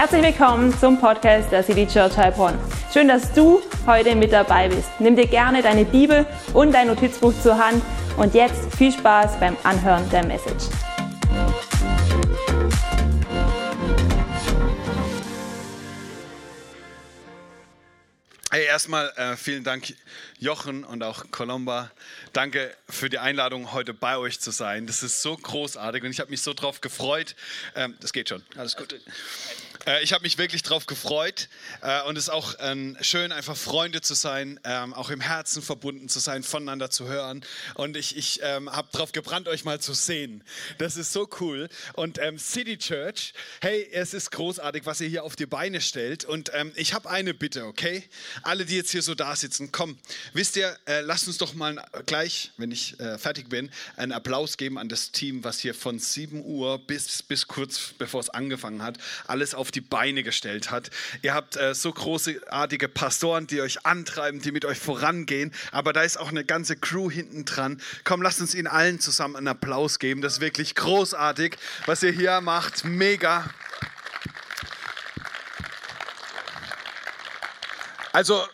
Herzlich willkommen zum Podcast der City Church Heilbronn. Schön, dass du heute mit dabei bist. Nimm dir gerne deine Bibel und dein Notizbuch zur Hand und jetzt viel Spaß beim Anhören der Message. Hey, erstmal äh, vielen Dank, Jochen und auch Colomba. Danke für die Einladung, heute bei euch zu sein. Das ist so großartig und ich habe mich so drauf gefreut. Ähm, das geht schon, alles gut. Äh, ich habe mich wirklich drauf gefreut äh, und es ist auch äh, schön, einfach Freunde zu sein, ähm, auch im Herzen verbunden zu sein, voneinander zu hören. Und ich, ich ähm, habe drauf gebrannt, euch mal zu sehen. Das ist so cool. Und ähm, City Church, hey, es ist großartig, was ihr hier auf die Beine stellt. Und ähm, ich habe eine Bitte, okay? Alle, die jetzt hier so da sitzen, komm, wisst ihr, äh, lasst uns doch mal gleich, wenn ich fertig bin, einen Applaus geben an das Team, was hier von 7 Uhr bis, bis kurz bevor es angefangen hat, alles auf die die Beine gestellt hat. Ihr habt äh, so großartige Pastoren, die euch antreiben, die mit euch vorangehen, aber da ist auch eine ganze Crew hinten dran. Komm, lasst uns ihnen allen zusammen einen Applaus geben. Das ist wirklich großartig, was ihr hier macht. Mega. Also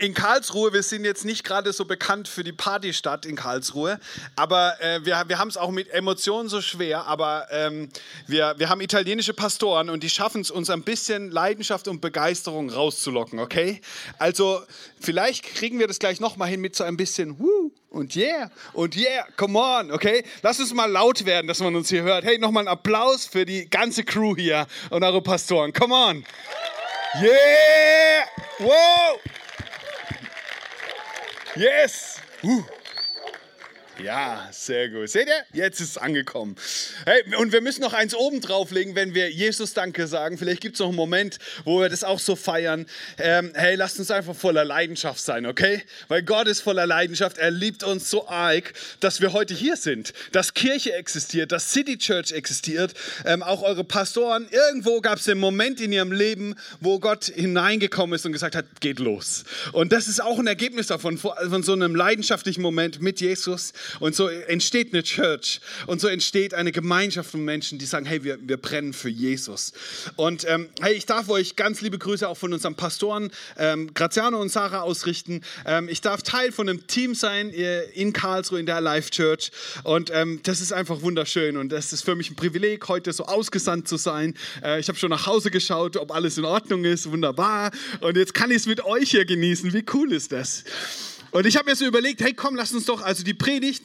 in Karlsruhe, wir sind jetzt nicht gerade so bekannt für die Partystadt in Karlsruhe, aber äh, wir, wir haben es auch mit Emotionen so schwer, aber ähm, wir, wir haben italienische Pastoren und die schaffen es uns ein bisschen Leidenschaft und Begeisterung rauszulocken, okay? Also vielleicht kriegen wir das gleich nochmal hin mit so ein bisschen Woo und Yeah und Yeah, come on, okay? Lass uns mal laut werden, dass man uns hier hört. Hey, nochmal ein Applaus für die ganze Crew hier und eure Pastoren, come on! Yeah! Wow! Yes! Uh. Ja, sehr gut. Seht ihr? Jetzt ist es angekommen. Hey, und wir müssen noch eins oben drauflegen, wenn wir Jesus Danke sagen. Vielleicht gibt es noch einen Moment, wo wir das auch so feiern. Ähm, hey, lasst uns einfach voller Leidenschaft sein, okay? Weil Gott ist voller Leidenschaft. Er liebt uns so arg, dass wir heute hier sind. Dass Kirche existiert, dass City Church existiert. Ähm, auch eure Pastoren. Irgendwo gab es einen Moment in ihrem Leben, wo Gott hineingekommen ist und gesagt hat, geht los. Und das ist auch ein Ergebnis davon, von so einem leidenschaftlichen Moment mit Jesus. Und so entsteht eine Church und so entsteht eine Gemeinschaft von Menschen, die sagen, hey, wir, wir brennen für Jesus. Und ähm, hey, ich darf euch ganz liebe Grüße auch von unseren Pastoren ähm, Graziano und Sarah ausrichten. Ähm, ich darf Teil von einem Team sein in Karlsruhe in der Life Church und ähm, das ist einfach wunderschön und das ist für mich ein Privileg, heute so ausgesandt zu sein. Äh, ich habe schon nach Hause geschaut, ob alles in Ordnung ist, wunderbar. Und jetzt kann ich es mit euch hier genießen. Wie cool ist das? Und ich habe mir so überlegt, hey komm, lass uns doch, also die Predigt,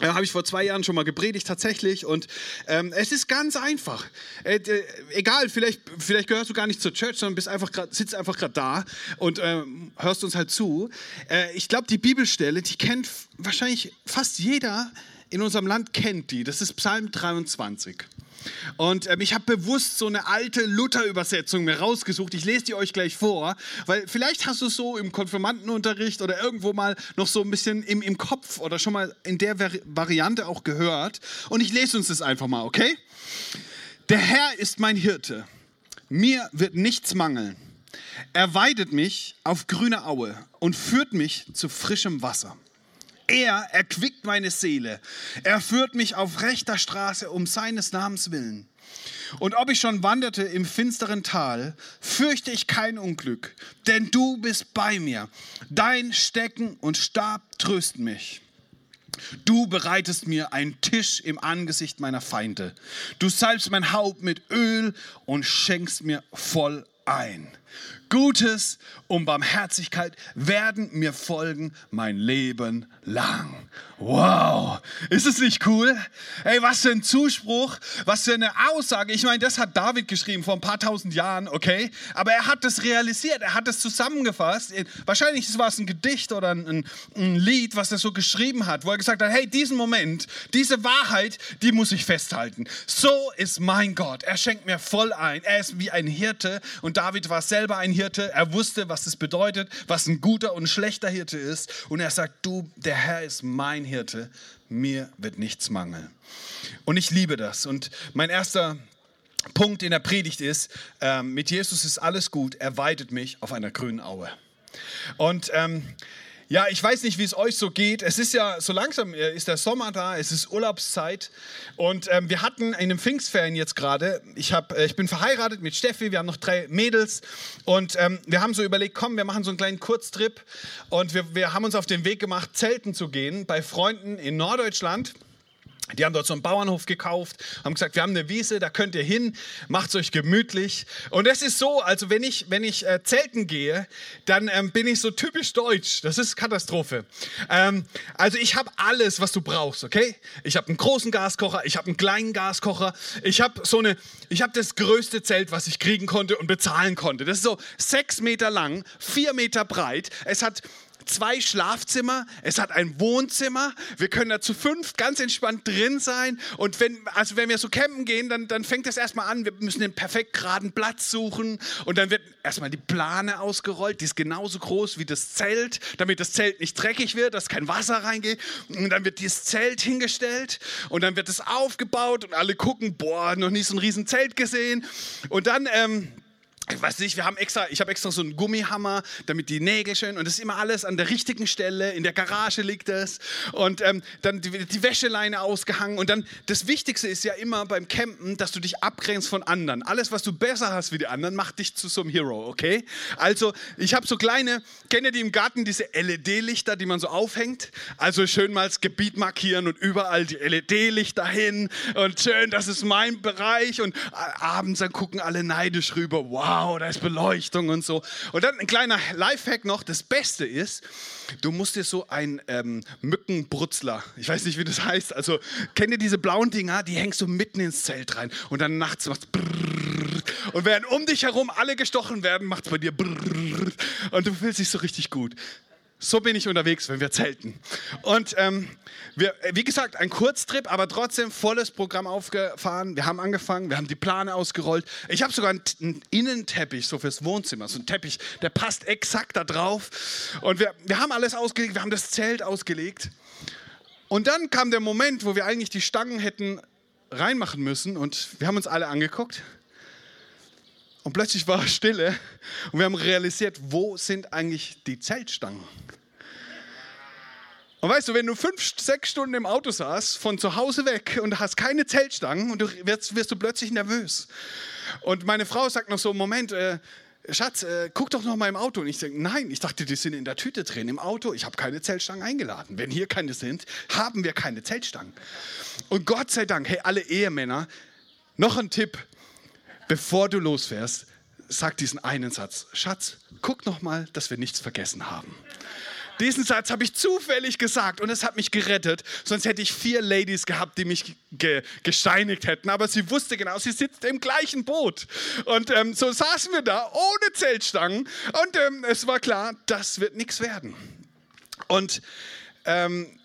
äh, habe ich vor zwei Jahren schon mal gepredigt tatsächlich und ähm, es ist ganz einfach. Äh, äh, egal, vielleicht, vielleicht gehörst du gar nicht zur Church, sondern bist einfach grad, sitzt einfach gerade da und äh, hörst uns halt zu. Äh, ich glaube, die Bibelstelle, die kennt wahrscheinlich fast jeder in unserem Land kennt die. Das ist Psalm 23. Und ähm, ich habe bewusst so eine alte Luther-Übersetzung mir rausgesucht. Ich lese die euch gleich vor, weil vielleicht hast du es so im Konfirmandenunterricht oder irgendwo mal noch so ein bisschen im, im Kopf oder schon mal in der Vari Variante auch gehört. Und ich lese uns das einfach mal, okay? Der Herr ist mein Hirte. Mir wird nichts mangeln. Er weidet mich auf grüne Aue und führt mich zu frischem Wasser. Er erquickt meine Seele. Er führt mich auf rechter Straße um seines Namens willen. Und ob ich schon wanderte im finsteren Tal, fürchte ich kein Unglück, denn du bist bei mir. Dein Stecken und Stab trösten mich. Du bereitest mir einen Tisch im Angesicht meiner Feinde. Du salbst mein Haupt mit Öl und schenkst mir voll ein. Gutes und Barmherzigkeit werden mir folgen mein Leben lang. Wow, ist es nicht cool? Ey, was für ein Zuspruch, was für eine Aussage. Ich meine, das hat David geschrieben vor ein paar tausend Jahren, okay? Aber er hat das realisiert, er hat das zusammengefasst. Wahrscheinlich war es ein Gedicht oder ein, ein Lied, was er so geschrieben hat, wo er gesagt hat, hey, diesen Moment, diese Wahrheit, die muss ich festhalten. So ist mein Gott. Er schenkt mir voll ein. Er ist wie ein Hirte und David war selber ein Hirte. Er wusste, was es bedeutet, was ein guter und schlechter Hirte ist. Und er sagt, du, der Herr ist mein Hirte, mir wird nichts mangeln. Und ich liebe das. Und mein erster Punkt in der Predigt ist, ähm, mit Jesus ist alles gut, er weidet mich auf einer grünen Aue. Und ähm, Ja, ich weiß nicht, wie es euch so geht. Es ist ja so langsam, äh, ist der Sommer da, es ist Urlaubszeit. Und ähm, wir hatten in den Pfingstferien jetzt gerade, ich, äh, ich bin verheiratet mit Steffi, wir haben noch drei Mädels. Und ähm, wir haben so überlegt, komm, wir machen so einen kleinen Kurztrip. Und wir, wir haben uns auf den Weg gemacht, zelten zu gehen bei Freunden in Norddeutschland. Die haben dort so einen Bauernhof gekauft, haben gesagt, wir haben eine Wiese, da könnt ihr hin, macht es euch gemütlich. Und es ist so, also wenn ich, wenn ich äh, zelten gehe, dann ähm, bin ich so typisch deutsch. Das ist Katastrophe. Ähm, also ich habe alles, was du brauchst, okay? Ich habe einen großen Gaskocher, ich habe einen kleinen Gaskocher, ich habe so eine, ich habe das größte Zelt, was ich kriegen konnte und bezahlen konnte. Das ist so sechs Meter lang, vier Meter breit. Es hat zwei Schlafzimmer, es hat ein Wohnzimmer, wir können da zu fünf ganz entspannt drin sein. Und wenn, also wenn wir so campen gehen, dann, dann fängt es erstmal an, wir müssen den perfekt geraden Platz suchen. Und dann wird erstmal die Plane ausgerollt, die ist genauso groß wie das Zelt, damit das Zelt nicht dreckig wird, dass kein Wasser reingeht. Und dann wird dieses Zelt hingestellt. Und dann wird es aufgebaut und alle gucken, boah, noch nie so ein riesen Zelt gesehen. Und dann... Ähm, ich weiß nicht, wir haben extra, ich habe extra so einen Gummihammer, damit die Nägel schön und das ist immer alles an der richtigen Stelle, in der Garage liegt es und ähm, dann die, die, Wäscheleine ausgehangen und dann das Wichtigste ist ja immer beim Campen, dass du dich abgrenzt von anderen. Alles, was du besser hast wie die anderen, macht dich zu so einem Hero, okay? Also ich habe so kleine, kennt ihr die im Garten, diese LED-Lichter, die man so aufhängt? Also schön mal das Gebiet markieren und überall die LED-Lichter hin und schön, das ist mein Bereich und äh, abends dann gucken alle neidisch rüber, wow wow, da ist Beleuchtung und so. Und dann ein kleiner Lifehack noch, das Beste ist, du musst dir so ein ähm, Mückenbrutzler, ich weiß nicht, wie das heißt, also kennt ihr diese blauen Dinger, die hängst du mitten ins Zelt rein und dann nachts machst und während um dich herum alle gestochen werden, macht es bei dir und du fühlst dich so richtig gut. So bin ich unterwegs, wenn wir zelten. Und ähm, wir, wie gesagt, ein Kurztrip, aber trotzdem volles Programm aufgefahren. Wir haben angefangen, wir haben die Plane ausgerollt. Ich habe sogar einen, einen, Innenteppich so fürs Wohnzimmer, so ein Teppich, der passt exakt da drauf. Und wir, wir haben alles ausgelegt, wir haben das Zelt ausgelegt. Und dann kam der Moment, wo wir eigentlich die Stangen hätten reinmachen müssen und wir haben uns alle angeguckt. Und plötzlich war Stille und wir haben realisiert, wo sind eigentlich die Zeltstangen? Und weißt du, wenn du fünf, sechs Stunden im Auto saßt, von zu Hause weg und hast keine Zeltstangen und du wirst, wirst du plötzlich nervös. Und meine Frau sagt noch so, Moment, äh, Schatz, äh, guck doch noch mal im Auto. Und ich denke, nein, ich dachte, die sind in der Tüte drin im Auto. Ich habe keine Zeltstangen eingeladen. Wenn hier keine sind, haben wir keine Zeltstangen. Und Gott sei Dank, hey, alle Ehemänner, noch ein Tipp, bevor du losfährst, sag diesen einen Satz. Schatz, guck noch mal, dass wir nichts vergessen haben. Diesen Satz habe ich zufällig gesagt und es hat mich gerettet. Sonst hätte ich vier Ladies gehabt, die mich ge gesteinigt hätten. Aber sie wusste genau, sie sitzt im gleichen Boot. Und ähm, so saßen wir da ohne Zeltstangen und ähm, es war klar, das wird nichts werden. Und ähm,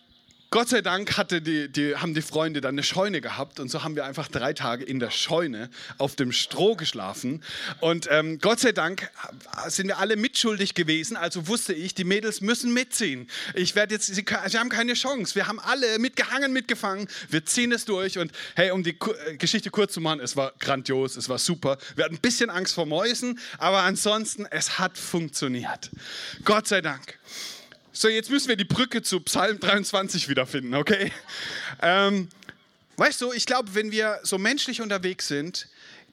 Gott sei Dank hatte die, die, haben die Freunde dann eine Scheune gehabt und so haben wir einfach drei Tage in der Scheune auf dem Stroh geschlafen. Und ähm, Gott sei Dank sind wir alle mitschuldig gewesen, also wusste ich, die Mädels müssen mitziehen. Ich werde jetzt, sie, sie, haben keine Chance. Wir haben alle mitgehangen, mitgefangen. Wir ziehen es durch und hey, um die äh, Geschichte kurz zu machen, es war grandios, es war super. Wir hatten ein bisschen Angst vor Mäusen, aber ansonsten, es hat funktioniert. Gott sei Dank. So, jetzt müssen wir die Brücke zu Psalm 23 wiederfinden, okay? Ähm, weißt du, ich glaube, wenn wir so menschlich unterwegs sind,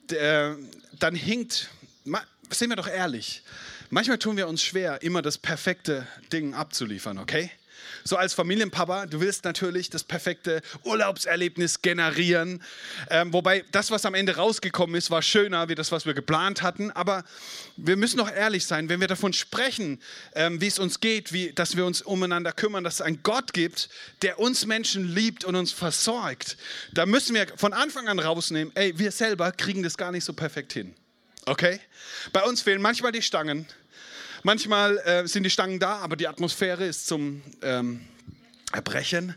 äh, dann hinkt, sind wir doch ehrlich, manchmal tun wir uns schwer, immer das perfekte Ding abzuliefern, okay? So als Familienpapa, du willst natürlich das perfekte Urlaubserlebnis generieren. Ähm, wobei das, was am Ende rausgekommen ist, war schöner wie das, was wir geplant hatten. Aber wir müssen doch ehrlich sein, wenn wir davon sprechen, ähm, wie es uns geht, wie, dass wir uns umeinander kümmern, dass es einen Gott gibt, der uns Menschen liebt und uns versorgt, da müssen wir von Anfang an rausnehmen, ey, wir selber kriegen das gar nicht so perfekt hin. Okay? Bei uns fehlen manchmal die Stangen, Manchmal äh, sind die Stangen da, aber die Atmosphäre ist zum ähm, Erbrechen.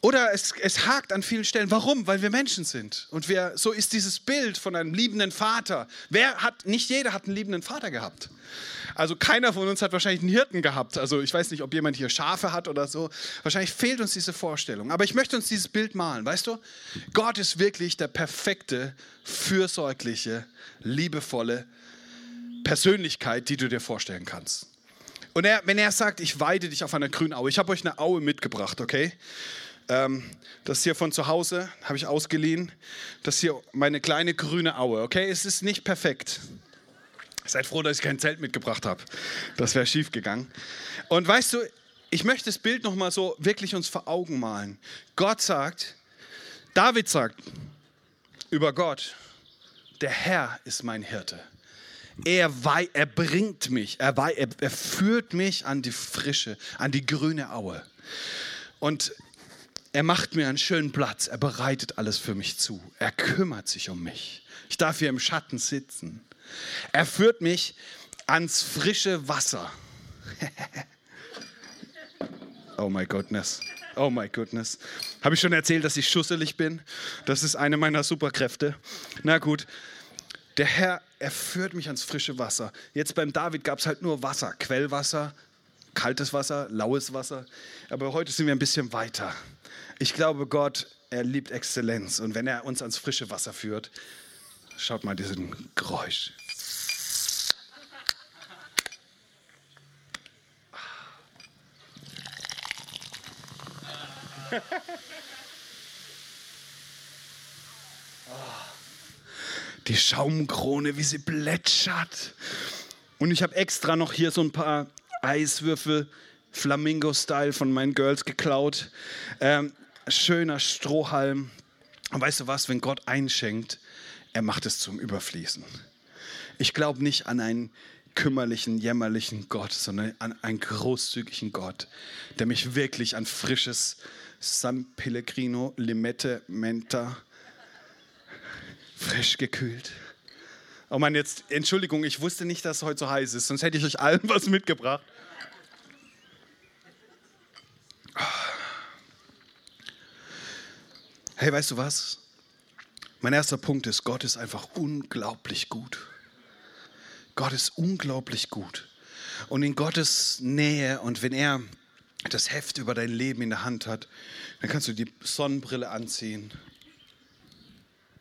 Oder es, es hakt an vielen Stellen. Warum? Weil wir Menschen sind. Und wir, so ist dieses Bild von einem liebenden Vater. Wer hat, nicht jeder hat einen liebenden Vater gehabt. Also keiner von uns hat wahrscheinlich einen Hirten gehabt. Also ich weiß nicht, ob jemand hier Schafe hat oder so. Wahrscheinlich fehlt uns diese Vorstellung. Aber ich möchte uns dieses Bild malen. Weißt du, Gott ist wirklich der perfekte, fürsorgliche, liebevolle Persönlichkeit, die du dir vorstellen kannst. Und er, wenn er sagt, ich weide dich auf einer grünen Aue, ich habe euch eine Aue mitgebracht, okay? Ähm, das hier von zu Hause habe ich ausgeliehen. Das hier meine kleine grüne Aue, okay? Es ist nicht perfekt. Seid froh, dass ich kein Zelt mitgebracht habe. Das wäre schief gegangen. Und weißt du, ich möchte das Bild noch mal so wirklich uns vor Augen malen. Gott sagt, David sagt über Gott, der Herr ist mein Hirte. Er, er bringt mich, er, er, er führt mich an die frische, an die grüne Aue. Und er macht mir einen schönen Platz, er bereitet alles für mich zu. Er kümmert sich um mich. Ich darf hier im Schatten sitzen. Er führt mich ans frische Wasser. oh my goodness. Oh my goodness. Habe ich schon erzählt, dass ich schusselig bin? Das ist eine meiner Superkräfte. Na gut. Der Herr, er führt mich ans frische Wasser. Jetzt beim David gab es halt nur Wasser, Quellwasser, kaltes Wasser, laues Wasser. Aber heute sind wir ein bisschen weiter. Ich glaube, Gott, er liebt Exzellenz. Und wenn er uns ans frische Wasser führt, schaut mal diesen Geräusch. Die Schaumkrone, wie sie plätschert. Und ich habe extra noch hier so ein paar Eiswürfel, Flamingo-Style von meinen Girls geklaut. Ähm, schöner Strohhalm. Und weißt du was, wenn Gott einschenkt, er macht es zum Überfließen. Ich glaube nicht an einen kümmerlichen, jämmerlichen Gott, sondern an einen großzügigen Gott, der mich wirklich an frisches San Pellegrino, Limette, Menta, frisch gekühlt. Oh Mann, jetzt, Entschuldigung, ich wusste nicht, dass es heute so heiß ist, sonst hätte ich euch allen was mitgebracht. Hey, weißt du was? Mein erster Punkt ist, Gott ist einfach unglaublich gut. Gott ist unglaublich gut. Und in Gottes Nähe und wenn er das Heft über dein Leben in der Hand hat, dann kannst du die Sonnenbrille anziehen.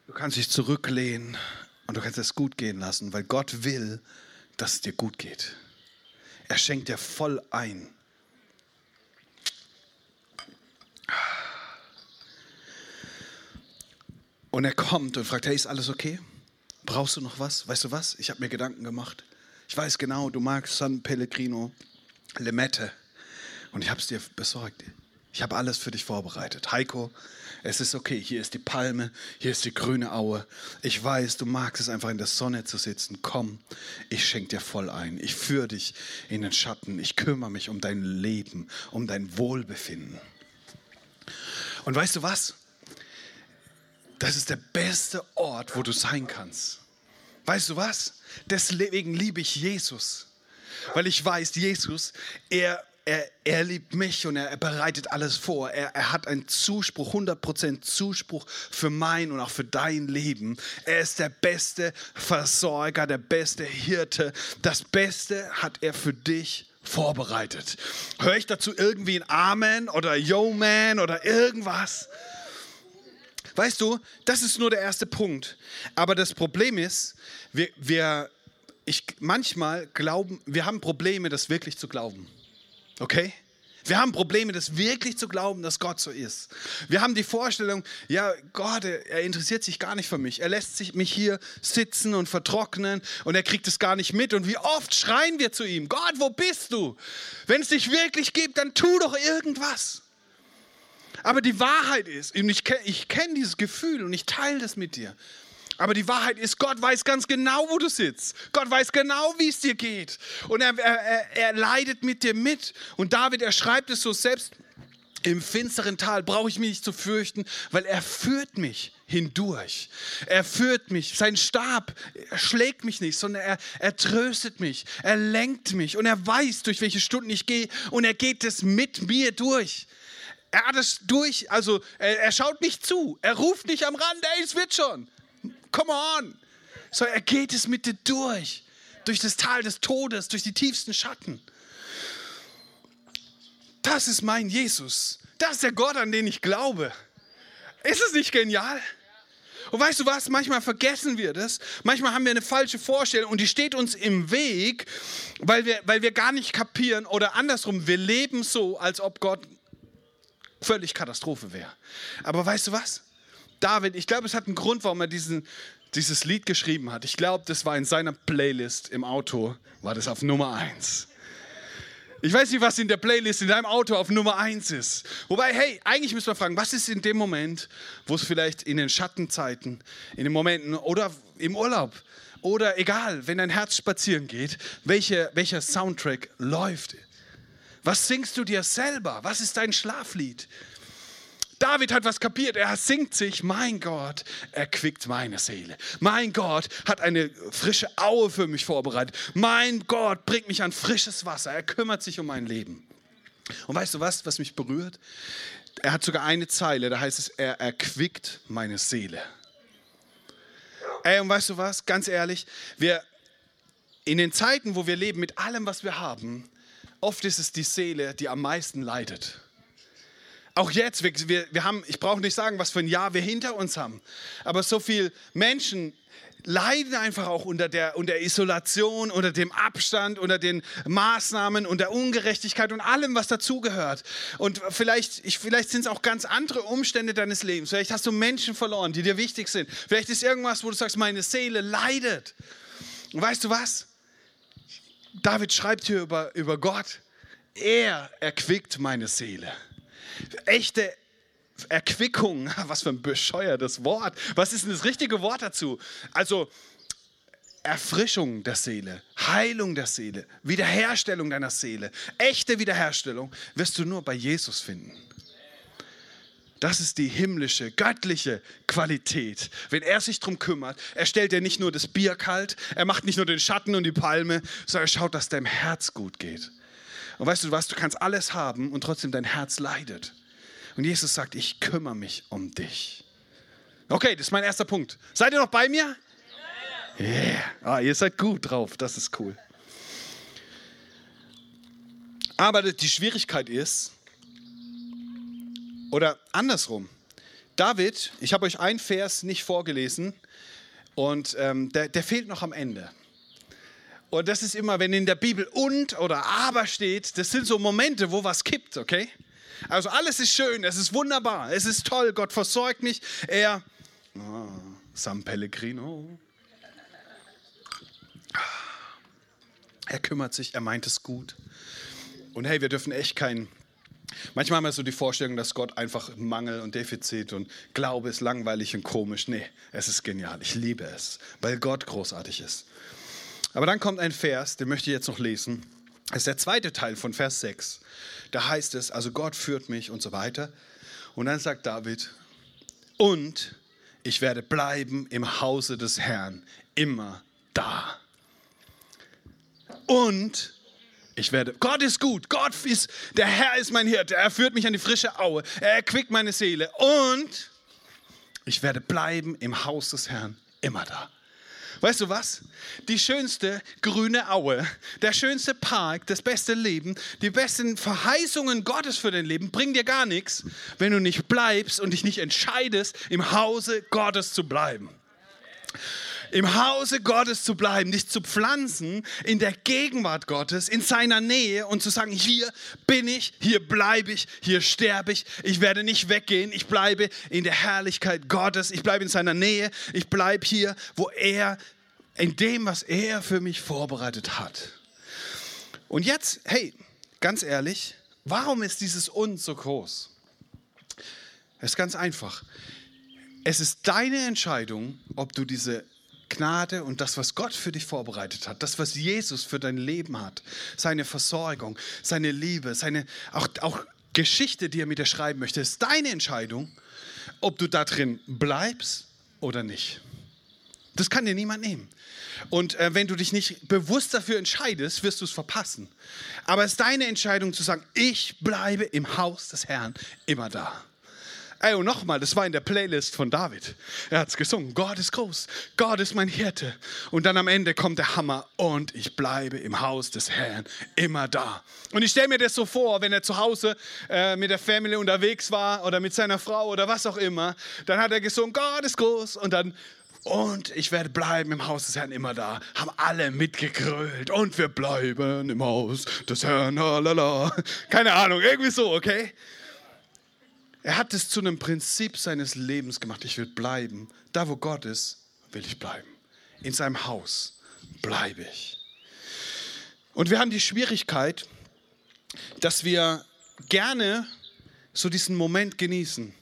Du kannst dich zurücklehnen und du kannst es gut gehen lassen, weil Gott will, dass es dir gut geht. Er schenkt dir voll ein. Und er kommt und fragt, hey, ist alles okay? Brauchst du noch was? Weißt du was? Ich habe mir Gedanken gemacht. Ich weiß genau, du magst San Pellegrino, Limette. Und ich habe es dir besorgt. Ich habe alles für dich vorbereitet. Heiko, es ist okay. Hier ist die Palme, hier ist die grüne Aue. Ich weiß, du magst es einfach in der Sonne zu sitzen. Komm, ich schenke dir voll ein. Ich führe dich in den Schatten. Ich kümmere mich um dein Leben, um dein Wohlbefinden. Und weißt du was? Das ist der beste Ort, wo du sein kannst. Weißt du was? Deswegen liebe ich Jesus. Weil ich weiß, Jesus, er er, er liebt mich und er, bereitet alles vor. Er, er hat einen Zuspruch, 100% Zuspruch für mein und auch für dein Leben. Er ist der beste Versorger, der beste Hirte. Das Beste hat er für dich vorbereitet. Höre ich dazu irgendwie ein Amen oder Yo Man oder irgendwas? Weißt du, das ist nur der erste Punkt. Aber das Problem ist, wir, wir ich, manchmal glauben, wir haben Probleme, das wirklich zu glauben. Okay? Wir haben Probleme, das wirklich zu glauben, dass Gott so ist. Wir haben die Vorstellung, ja, Gott, er interessiert sich gar nicht für mich. Er lässt sich mich hier sitzen und vertrocknen und er kriegt es gar nicht mit. Und wie oft schreien wir zu ihm, Gott, wo bist du? Wenn es dich wirklich gibt, dann tu doch irgendwas. Aber die Wahrheit ist, und ich, ich kenne dieses Gefühl und ich teile das mit dir. Aber die Wahrheit ist, Gott weiß ganz genau, wo du sitzt. Gott weiß genau, wie es dir geht. Und er, er, er leidet mit dir mit. Und David, er schreibt es so selbst. Im finsteren Tal brauche ich mich nicht zu fürchten, weil er führt mich hindurch. Er führt mich. Sein Stab schlägt mich nicht, sondern er, er tröstet mich. Er lenkt mich und er weiß, durch welche Stunden ich gehe. Und er geht es mit mir durch. Er hat es durch, also er, er schaut nicht zu. Er ruft nicht am Rand, ey, es wird schon. Come on. So, er geht es mit dir durch. Durch das Tal des Todes, durch die tiefsten Schatten. Das ist mein Jesus. Das ist der Gott, an den ich glaube. Ist es nicht genial? Und weißt du was? Manchmal vergessen wir das. Manchmal haben wir eine falsche Vorstellung und die steht uns im Weg, weil wir, weil wir gar nicht kapieren oder andersrum, wir leben so, als ob Gott völlig Katastrophe wäre. Aber weißt du was? David, ich glaube, es hat einen Grund, warum er diesen, dieses Lied geschrieben hat. Ich glaube, das war in seiner Playlist im Auto, war das auf Nummer eins. Ich weiß nicht, was in der Playlist in deinem Auto auf Nummer 1 ist. Wobei, hey, eigentlich müssen wir fragen, was ist in dem Moment, wo es vielleicht in den Schattenzeiten, in den Momenten oder im Urlaub oder egal, wenn dein Herz spazieren geht, welche, welcher Soundtrack läuft? Was singst du dir selber? Was ist dein Schlaflied? David hat was kapiert. Er singt sich, mein Gott, erquickt meine Seele. Mein Gott hat eine frische Aue für mich vorbereitet. Mein Gott bringt mich an frisches Wasser. Er kümmert sich um mein Leben. Und weißt du was, was mich berührt? Er hat sogar eine Zeile, da heißt es, er erquickt meine Seele. Ey, und weißt du was, ganz ehrlich, wir in den Zeiten, wo wir leben, mit allem, was wir haben, oft ist es die Seele, die am meisten leidet. Auch jetzt, wir, wir, wir haben, ich brauche nicht sagen, was für ein Jahr wir hinter uns haben, aber so viele Menschen leiden einfach auch unter der, unter Isolation, unter dem Abstand, unter den Maßnahmen, unter Ungerechtigkeit und allem, was dazugehört. Und vielleicht, vielleicht sind es auch ganz andere Umstände deines Lebens. Vielleicht hast du Menschen verloren, die dir wichtig sind. Vielleicht ist irgendwas, wo du sagst, meine Seele leidet. Und weißt du was? David schreibt hier über, über Gott. Er erquickt meine Seele. Echte Erquickung, was für ein bescheuertes Wort. Was ist denn das richtige Wort dazu? Also Erfrischung der Seele, Heilung der Seele, Wiederherstellung deiner Seele, echte Wiederherstellung wirst du nur bei Jesus finden. Das ist die himmlische, göttliche Qualität. Wenn er sich darum kümmert, er stellt dir nicht nur das Bier kalt, er macht nicht nur den Schatten und die Palme, sondern er schaut, dass deinem Herz gut geht. Und weißt du was, du kannst alles haben und trotzdem dein Herz leidet. Und Jesus sagt, ich kümmere mich um dich. Okay, das ist mein erster Punkt. Seid ihr noch bei mir? Yeah. Ah, ihr seid gut drauf, das ist cool. Aber die Schwierigkeit ist, oder andersrum, David, ich habe euch einen Vers nicht vorgelesen und ähm, der, der fehlt noch am Ende. Und das ist immer, wenn in der Bibel und oder aber steht, das sind so Momente, wo was kippt, okay? Also alles ist schön, es ist wunderbar, es ist toll, Gott versorgt mich. Er, oh, San Pellegrino, er kümmert sich, er meint es gut. Und hey, wir dürfen echt kein. Manchmal haben wir so die Vorstellung, dass Gott einfach Mangel und Defizit und Glaube ist langweilig und komisch. Nee, es ist genial. Ich liebe es, weil Gott großartig ist. Aber dann kommt ein Vers, den möchte ich jetzt noch lesen. Das ist der zweite Teil von Vers 6. Da heißt es, also Gott führt mich und so weiter. Und dann sagt David, und ich werde bleiben im Hause des Herrn, immer da. Und ich werde, Gott ist gut, Gott ist, der Herr ist mein Hirte, er führt mich an die frische Aue, er erquickt meine Seele. Und ich werde bleiben im Haus des Herrn, immer da. Weißt du was? Die schönste grüne Aue, der schönste Park, das beste Leben, die besten Verheißungen Gottes für dein Leben bringen dir gar nichts, wenn du nicht bleibst und dich nicht entscheidest, im Hause Gottes zu bleiben im Hause Gottes zu bleiben, dich zu pflanzen in der Gegenwart Gottes, in seiner Nähe und zu sagen, hier bin ich, hier bleibe ich, hier sterbe ich, ich werde nicht weggehen, ich bleibe in der Herrlichkeit Gottes, ich bleibe in seiner Nähe, ich bleibe hier, wo er, in dem, was er für mich vorbereitet hat. Und jetzt, hey, ganz ehrlich, warum ist dieses Und so groß? Es ist ganz einfach. Es ist deine Entscheidung, ob du diese Gnade und das, was Gott für dich vorbereitet hat, das, was Jesus für dein Leben hat, seine Versorgung, seine Liebe, seine auch, auch Geschichte, die er mit dir schreiben möchte, ist deine Entscheidung, ob du da drin bleibst oder nicht. Das kann dir niemand nehmen. Und äh, wenn du dich nicht bewusst dafür entscheidest, wirst du es verpassen. Aber es ist deine Entscheidung zu sagen, ich bleibe im Haus des Herrn immer da. Ey, und nochmal, das war in der Playlist von David. Er hat es gesungen. Gott ist groß. Gott ist mein Hirte. Und dann am Ende kommt der Hammer. Und ich bleibe im Haus des Herrn immer da. Und ich stelle mir das so vor, wenn er zu Hause äh, mit der Family unterwegs war oder mit seiner Frau oder was auch immer. Dann hat er gesungen, Gott ist groß. Und dann und ich werde bleiben im Haus des Herrn immer da. Haben alle mitgegrölt und wir bleiben im Haus des Herrn. Lalala. Keine Ahnung, irgendwie so, okay? Er hat es zu einem Prinzip seines Lebens gemacht. Ich will bleiben. Da, wo Gott ist, will ich bleiben. In seinem Haus bleibe ich. Und wir haben die Schwierigkeit, dass wir gerne so diesen Moment genießen.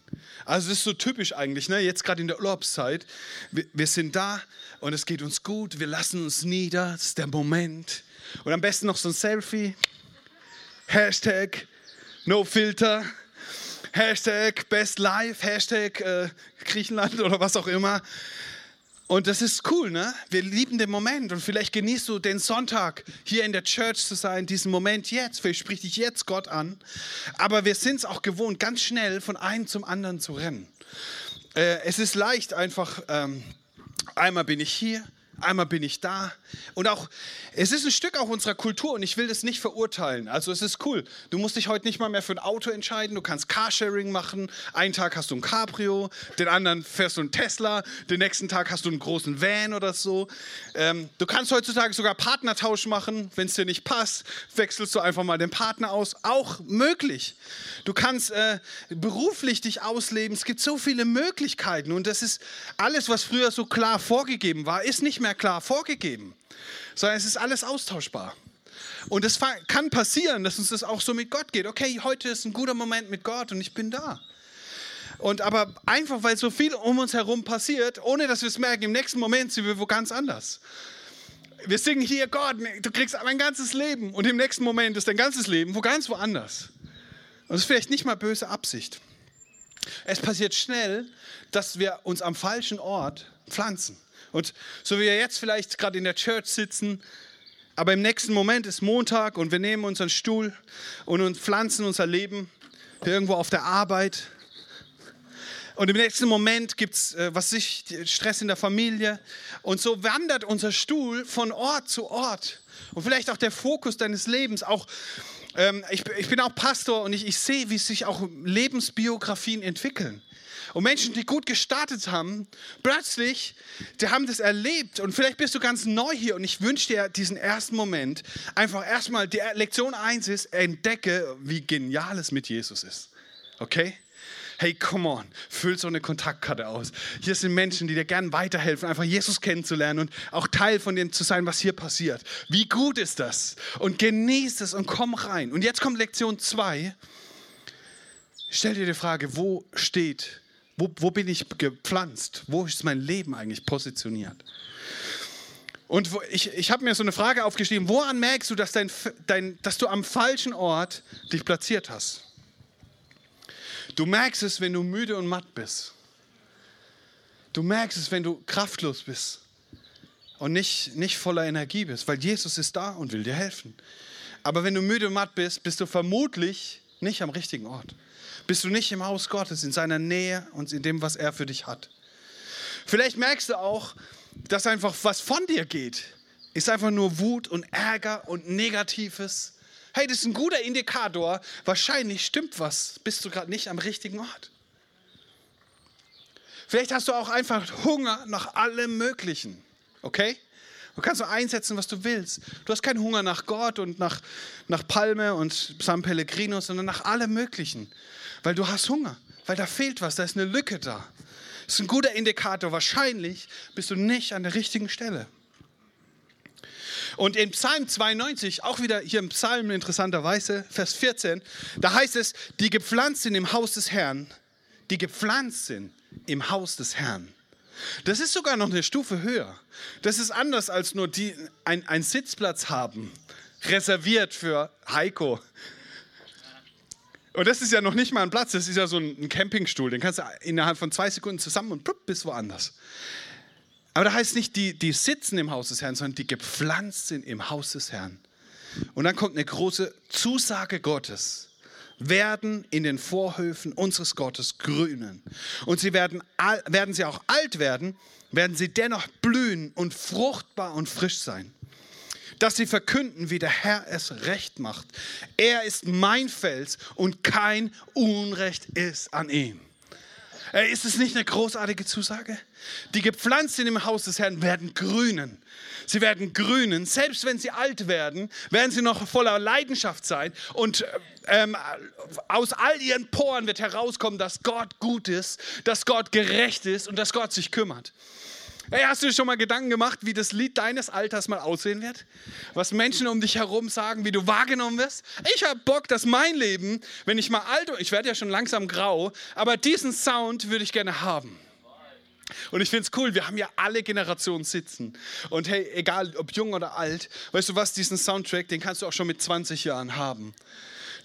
Also das ist so typisch eigentlich, ne? jetzt gerade in der Urlaubszeit. Wir, wir, sind da und es geht uns gut, wir lassen uns nieder, das ist der Moment. Und am besten noch so ein Selfie. Hashtag No Filter. Hashtag Best Life. Hashtag äh, Griechenland oder was auch immer. Und das ist cool, ne? Wir lieben den Moment und vielleicht genießt du den Sonntag hier in der Church zu sein, diesen Moment jetzt. Vielleicht spricht dich jetzt Gott an. Aber wir sind es auch gewohnt, ganz schnell von einem zum anderen zu rennen. Äh, es ist leicht einfach, ähm, einmal bin ich hier, einmal bin ich da. Und auch, es ist ein Stück auch unserer Kultur und ich will das nicht verurteilen. Also es ist cool. Du musst dich heute nicht mal mehr für ein Auto entscheiden. Du kannst Carsharing machen. Einen Tag hast du ein Cabrio, den anderen fährst du ein Tesla, den nächsten Tag hast du einen großen Van oder so. Ähm, du kannst heutzutage sogar Partnertausch machen. Wenn es dir nicht passt, wechselst du einfach mal den Partner aus. Auch möglich. Du kannst äh, beruflich dich ausleben. Es gibt so viele Möglichkeiten und das ist alles, was früher so klar vorgegeben war, ist nicht mehr mehr klar vorgegeben, sondern es ist alles austauschbar. Und es kann passieren, dass uns das auch so mit Gott geht. Okay, heute ist ein guter Moment mit Gott und ich bin da. Und aber einfach, weil so viel um uns herum passiert, ohne dass wir es merken, im nächsten Moment sind wir wo ganz anders. Wir singen hier, Gott, du kriegst mein ganzes Leben. Und im nächsten Moment ist dein ganzes Leben wo ganz woanders. Und das ist vielleicht nicht mal böse Absicht. Es passiert schnell, dass wir uns am falschen Ort pflanzen. Und so wie wir jetzt vielleicht gerade in der Church sitzen, aber im nächsten Moment ist Montag und wir nehmen unseren Stuhl und pflanzen unser Leben irgendwo auf der Arbeit. Und im nächsten Moment gibt es, äh, was sich, Stress in der Familie. Und so wandert unser Stuhl von Ort zu Ort. Und vielleicht auch der Fokus deines Lebens. Auch, ähm, ich, ich bin auch Pastor und ich, ich sehe, wie sich auch Lebensbiografien entwickeln. Und Menschen, die gut gestartet haben, plötzlich, die haben das erlebt. Und vielleicht bist du ganz neu hier und ich wünsche dir diesen ersten Moment, einfach erstmal, die Lektion 1 ist, entdecke, wie genial es mit Jesus ist. Okay? Hey, come on, füll so eine Kontaktkarte aus. Hier sind Menschen, die dir gerne weiterhelfen, einfach Jesus kennenzulernen und auch Teil von dem zu sein, was hier passiert. Wie gut ist das? Und genieß es und komm rein. Und jetzt kommt Lektion 2. Stell dir die Frage, wo steht wo, wo bin ich gepflanzt? Wo ist mein Leben eigentlich positioniert? Und ich, ich habe mir so eine Frage aufgeschrieben, woran merkst du dass, dein, dein, dass du am falschen Ort dich platziert hast? Du merkst es, wenn du müde und matt bist. Du merkst es, wenn du kraftlos bist und nicht, nicht voller Energie bist, weil Jesus ist da und will dir helfen. Aber wenn du müde und matt bist, bist du vermutlich nicht am richtigen Ort bist du nicht im Haus Gottes, in seiner Nähe und in dem, was er für dich hat. Vielleicht merkst du auch, dass einfach was von dir geht, ist einfach nur Wut und Ärger und Negatives. Hey, das ist ein guter Indikator. Wahrscheinlich stimmt was. Bist du gerade nicht am richtigen Ort. Vielleicht hast du auch einfach Hunger nach allem Möglichen. Okay? Du kannst so einsetzen, was du willst. Du hast keinen Hunger nach Gott und nach, nach Palme und San Pellegrino, sondern nach allem Möglichen weil du hast Hunger, weil da fehlt was, da ist eine Lücke da. Das ist ein guter Indikator. Wahrscheinlich bist du nicht an der richtigen Stelle. Und in Psalm 92, auch wieder hier im Psalm interessanterweise, Vers 14, da heißt es, die gepflanzt sind im Haus des Herrn, die gepflanzt sind im Haus des Herrn. Das ist sogar noch eine Stufe höher. Das ist anders als nur die einen Sitzplatz haben, reserviert für Heiko, und das ist ja noch nicht mal ein Platz, das ist ja so ein Campingstuhl. Den kannst du innerhalb von zwei Sekunden zusammen und plupp, bist woanders. Aber da heißt nicht, die, die sitzen im Haus des Herrn, sondern die gepflanzt sind im Haus des Herrn. Und dann kommt eine große Zusage Gottes. Werden in den Vorhöfen unseres Gottes grünen. Und sie werden, werden sie auch alt werden, werden sie dennoch blühen und fruchtbar und frisch sein. Dass sie verkünden, wie der Herr es recht macht. Er ist mein Fels und kein Unrecht ist an ihm. Äh, ist es nicht eine großartige Zusage? Die gepflanzt sind im Haus des Herrn werden grünen. Sie werden grünen. Selbst wenn sie alt werden, werden sie noch voller Leidenschaft sein. Und ähm, aus all ihren Poren wird herauskommen, dass Gott gut ist, dass Gott gerecht ist und dass Gott sich kümmert. Hey, hast du dir schon mal Gedanken gemacht, wie das Lied deines Alters mal aussehen wird? Was Menschen um dich herum sagen, wie du wahrgenommen wirst? Ich habe Bock, dass mein Leben, wenn ich mal alt, ich werde ja schon langsam grau, aber diesen Sound würde ich gerne haben. Und ich finde es cool, wir haben ja alle Generationen sitzen. Und hey, egal ob jung oder alt, weißt du was, diesen Soundtrack, den kannst du auch schon mit 20 Jahren haben.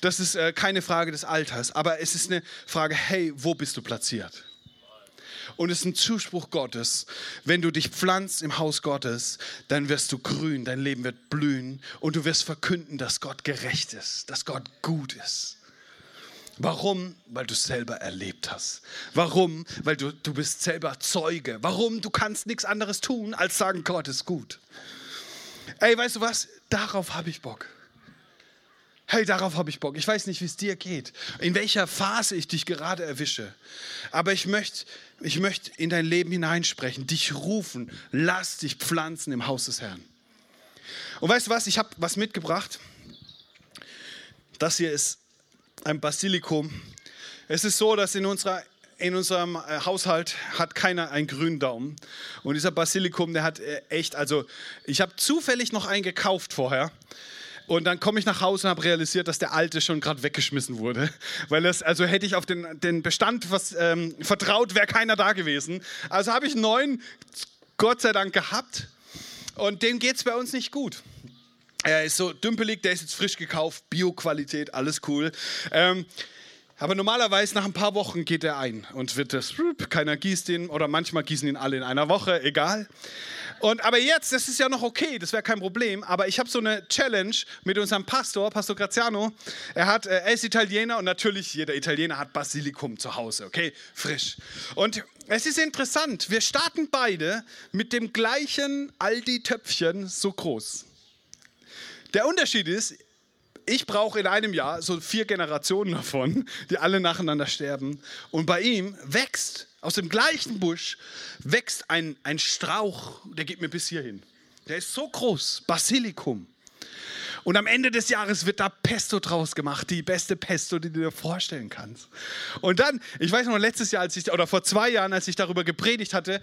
Das ist äh, keine Frage des Alters, aber es ist eine Frage, hey, wo bist du platziert? Und es ist ein Zuspruch Gottes. Wenn du dich pflanzt im Haus Gottes, dann wirst du grün, dein Leben wird blühen und du wirst verkünden, dass Gott gerecht ist, dass Gott gut ist. Warum? Weil du es selber erlebt hast. Warum? Weil du, du bist selber Zeuge. Warum? Du kannst nichts anderes tun, als sagen, Gott ist gut. Ey, weißt du was? Darauf habe ich Bock. Hey, darauf habe ich Bock. Ich weiß nicht, wie es dir geht, in welcher Phase ich dich gerade erwische. Aber ich möchte ich möcht in dein Leben hineinsprechen, dich rufen, lass dich pflanzen im Haus des Herrn. Und weißt du was, ich habe was mitgebracht. Das hier ist ein Basilikum. Es ist so, dass in, unserer, in unserem äh, Haushalt hat keiner einen grünen Daumen. Und dieser Basilikum, der hat äh, echt, also ich habe zufällig noch einen gekauft vorher. Und dann komme ich nach Hause und habe realisiert, dass der alte schon gerade weggeschmissen wurde. Weil das, also hätte ich auf den, den Bestand was, ähm, vertraut, wäre keiner da gewesen. Also habe ich einen neuen, Gott sei Dank, gehabt. Und dem geht es bei uns nicht gut. Er ist so dümpelig, der ist jetzt frisch gekauft, Bio-Qualität, alles cool. Ähm, aber normalerweise nach ein paar Wochen geht er ein und wird das, keiner gießt ihn oder manchmal gießen ihn alle in einer Woche, egal. Und, aber jetzt, das ist ja noch okay, das wäre kein Problem. Aber ich habe so eine Challenge mit unserem Pastor, Pastor Graziano. Er, hat, äh, er ist Italiener und natürlich jeder Italiener hat Basilikum zu Hause, okay? Frisch. Und es ist interessant, wir starten beide mit dem gleichen Aldi-Töpfchen so groß. Der Unterschied ist, ich brauche in einem Jahr so vier Generationen davon, die alle nacheinander sterben. Und bei ihm wächst aus dem gleichen Busch wächst ein, ein Strauch, der geht mir bis hierhin. Der ist so groß, Basilikum. Und am Ende des Jahres wird da Pesto draus gemacht, die beste Pesto, die du dir vorstellen kannst. Und dann, ich weiß noch, letztes Jahr, als ich, oder vor zwei Jahren, als ich darüber gepredigt hatte,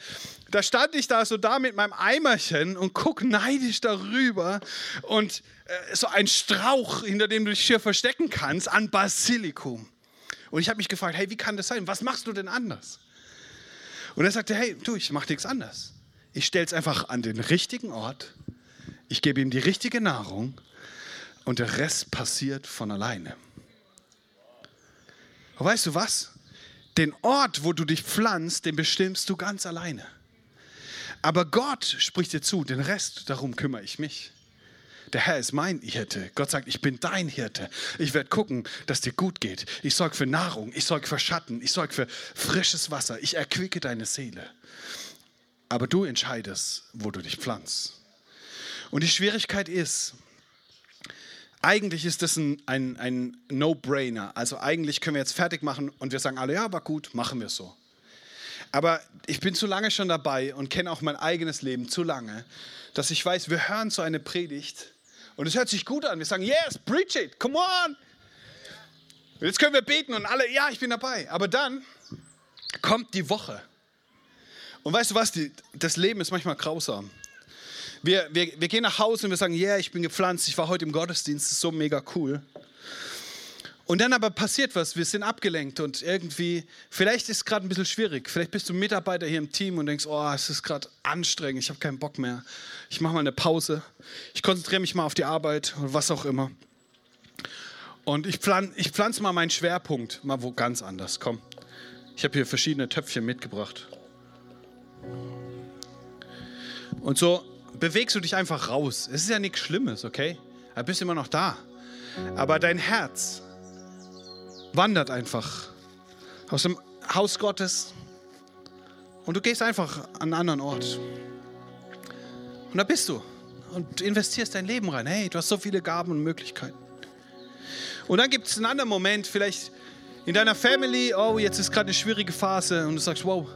da stand ich da so da mit meinem Eimerchen und guck neidisch darüber und äh, so ein Strauch, hinter dem du dich hier verstecken kannst, an Basilikum. Und ich habe mich gefragt, hey, wie kann das sein? Was machst du denn anders? Und er sagte, hey, du, ich mache nichts anders. Ich stelle es einfach an den richtigen Ort, ich gebe ihm die richtige Nahrung und der Rest passiert von alleine. Aber weißt du was? Den Ort, wo du dich pflanzt, den bestimmst du ganz alleine. Aber Gott spricht dir zu, den Rest, darum kümmere ich mich. Der Herr ist mein Hirte. Gott sagt, ich bin dein Hirte. Ich werde gucken, dass dir gut geht. Ich sorge für Nahrung, ich sorge für Schatten, ich sorge für frisches Wasser. Ich erquicke deine Seele. Aber du entscheidest, wo du dich pflanzt. Und die Schwierigkeit ist, eigentlich ist das ein, ein, ein No-Brainer. Also eigentlich können wir jetzt fertig machen und wir sagen alle, ja, war gut, machen wir so. Aber ich bin zu lange schon dabei und kenne auch mein eigenes Leben zu lange, dass ich weiß, wir hören so eine Predigt und es hört sich gut an. Wir sagen, yes, preach it, come on. Jetzt können wir beten und alle, ja, ich bin dabei. Aber dann kommt die Woche. Und weißt du was, die, das Leben ist manchmal grausam. Wir, wir, wir gehen nach Hause und wir sagen, yeah, ich bin gepflanzt, ich war heute im Gottesdienst, das ist so mega cool. Und dann aber passiert was, wir sind abgelenkt und irgendwie, vielleicht ist es gerade ein bisschen schwierig. Vielleicht bist du Mitarbeiter hier im Team und denkst, oh, es ist gerade anstrengend, ich habe keinen Bock mehr. Ich mache mal eine Pause. Ich konzentriere mich mal auf die Arbeit oder was auch immer. Und ich, pflan, ich pflanze mal meinen Schwerpunkt mal wo ganz anders. Komm, ich habe hier verschiedene Töpfchen mitgebracht. Und so bewegst du dich einfach raus. Es ist ja nichts Schlimmes, okay? Du bist immer noch da. Aber dein Herz wandert einfach aus dem Haus Gottes und du gehst einfach an einen anderen Ort. Und da bist du und investierst dein Leben rein. Hey, du hast so viele Gaben und Möglichkeiten. Und dann gibt es einen anderen Moment, vielleicht in deiner Family, oh, jetzt ist gerade eine schwierige Phase und du sagst, wow,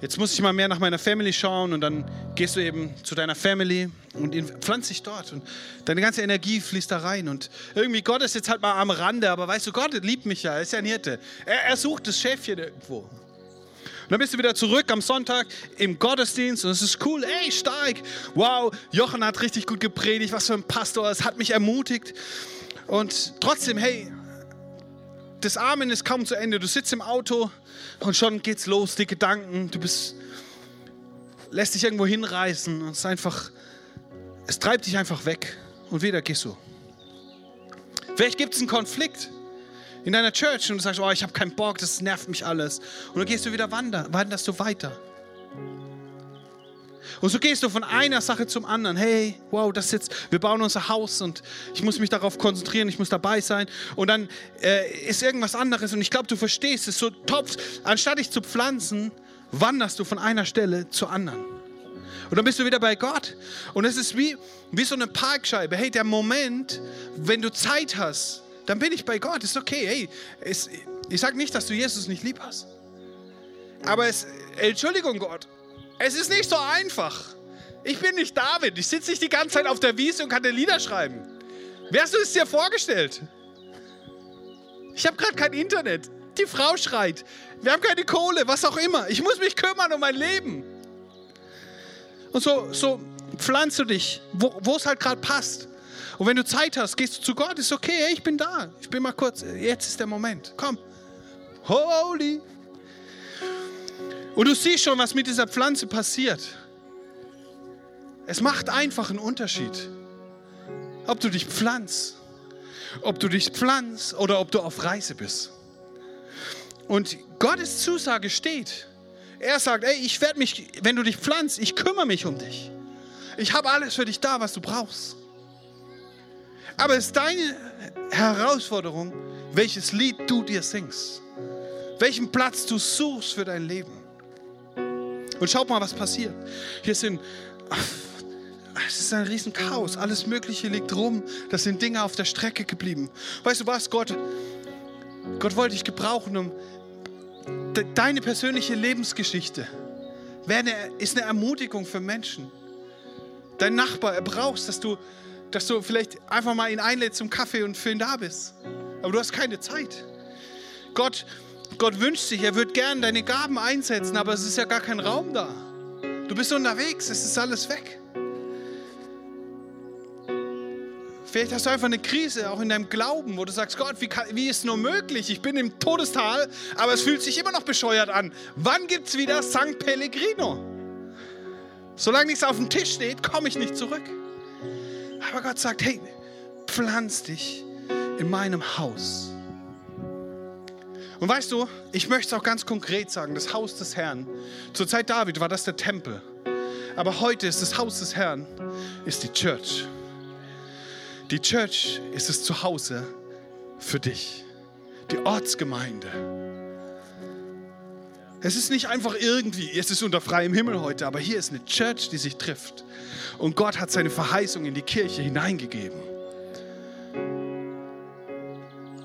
jetzt muss ich mal mehr nach meiner Family schauen und dann gehst du eben zu deiner Family und pflanzt dich dort und deine ganze Energie fließt da rein und irgendwie Gott ist jetzt halt mal am Rande, aber weißt du, Gott liebt mich ja, er ist ja ein Hirte. Er, er sucht das Schäfchen irgendwo. Und dann bist du wieder zurück am Sonntag im Gottesdienst und es ist cool, ey, stark. Wow, Jochen hat richtig gut gepredigt, was für ein Pastor, es hat mich ermutigt. Und trotzdem, hey, das Amen ist kaum zu Ende. Du sitzt im Auto und schon geht's los, die Gedanken. Du bist, lässt dich irgendwo hinreißen und es ist einfach, es treibt dich einfach weg und wieder gehst du. Vielleicht gibt es einen Konflikt in deiner Church und du sagst, oh, ich habe keinen Bock, das nervt mich alles. Und dann gehst du wieder wandern, wanderst du weiter. Und so gehst du von einer Sache zum anderen. Hey, wow, das ist jetzt, wir bauen unser Haus und ich muss mich darauf konzentrieren, ich muss dabei sein. Und dann äh, ist irgendwas anderes und ich glaube, du verstehst es. So topf, anstatt dich zu pflanzen, wanderst du von einer Stelle zur anderen. Und dann bist du wieder bei Gott. Und es ist wie, wie so eine Parkscheibe. Hey, der Moment, wenn du Zeit hast, dann bin ich bei Gott. Ist okay. Hey, es, ich sage nicht, dass du Jesus nicht lieb hast. Aber es, Entschuldigung Gott, es ist nicht so einfach. Ich bin nicht David. Ich sitze nicht die ganze Zeit auf der Wiese und kann dir Lieder schreiben. Wer hast du es dir vorgestellt? Ich habe gerade kein Internet. Die Frau schreit. Wir haben keine Kohle, was auch immer. Ich muss mich kümmern um mein Leben. Und so, so pflanzt du dich, wo es halt gerade passt. Und wenn du Zeit hast, gehst du zu Gott, ist okay, hey, ich bin da. Ich bin mal kurz, jetzt ist der Moment. Komm. Holy. Und du siehst schon, was mit dieser Pflanze passiert. Es macht einfach einen Unterschied, ob du dich pflanzt, ob du dich pflanzt oder ob du auf Reise bist. Und Gottes Zusage steht. Er sagt, ey, ich werde mich, wenn du dich pflanzt, ich kümmere mich um dich. Ich habe alles für dich da, was du brauchst. Aber es ist deine Herausforderung, welches Lied du dir singst. Welchen Platz du suchst für dein Leben. Und schaut mal, was passiert. Hier sind, es ist ein riesen Chaos. Alles Mögliche liegt rum. Das sind Dinge auf der Strecke geblieben. Weißt du was, Gott, Gott wollte dich gebrauchen, um deine persönliche Lebensgeschichte ist eine Ermutigung für Menschen. Dein Nachbar, er brauchst, dass du, dass du vielleicht einfach mal ihn einlädst zum Kaffee und für ihn da bist. Aber du hast keine Zeit. Gott Gott wünscht sich, er wird gern deine Gaben einsetzen, aber es ist ja gar kein Raum da. Du bist unterwegs, es ist alles weg. Vielleicht hast du einfach eine Krise, auch in deinem Glauben, wo du sagst, Gott, wie, kann, wie ist es nur möglich? Ich bin im Todestal, aber es fühlt sich immer noch bescheuert an. Wann gibt es wieder St. Pellegrino? Solange nichts auf dem Tisch steht, komme ich nicht zurück. Aber Gott sagt, hey, pflanz dich in meinem Haus. Und weißt du, ich möchte es auch ganz konkret sagen, das Haus des Herrn. Zur Zeit David war das der Tempel. Aber heute ist das Haus des Herrn, ist die Church. Die Church ist das Zuhause für dich. Die Ortsgemeinde. Es ist nicht einfach irgendwie, es ist unter freiem Himmel heute, aber hier ist eine Church, die sich trifft. Und Gott hat seine Verheißung in die Kirche hineingegeben.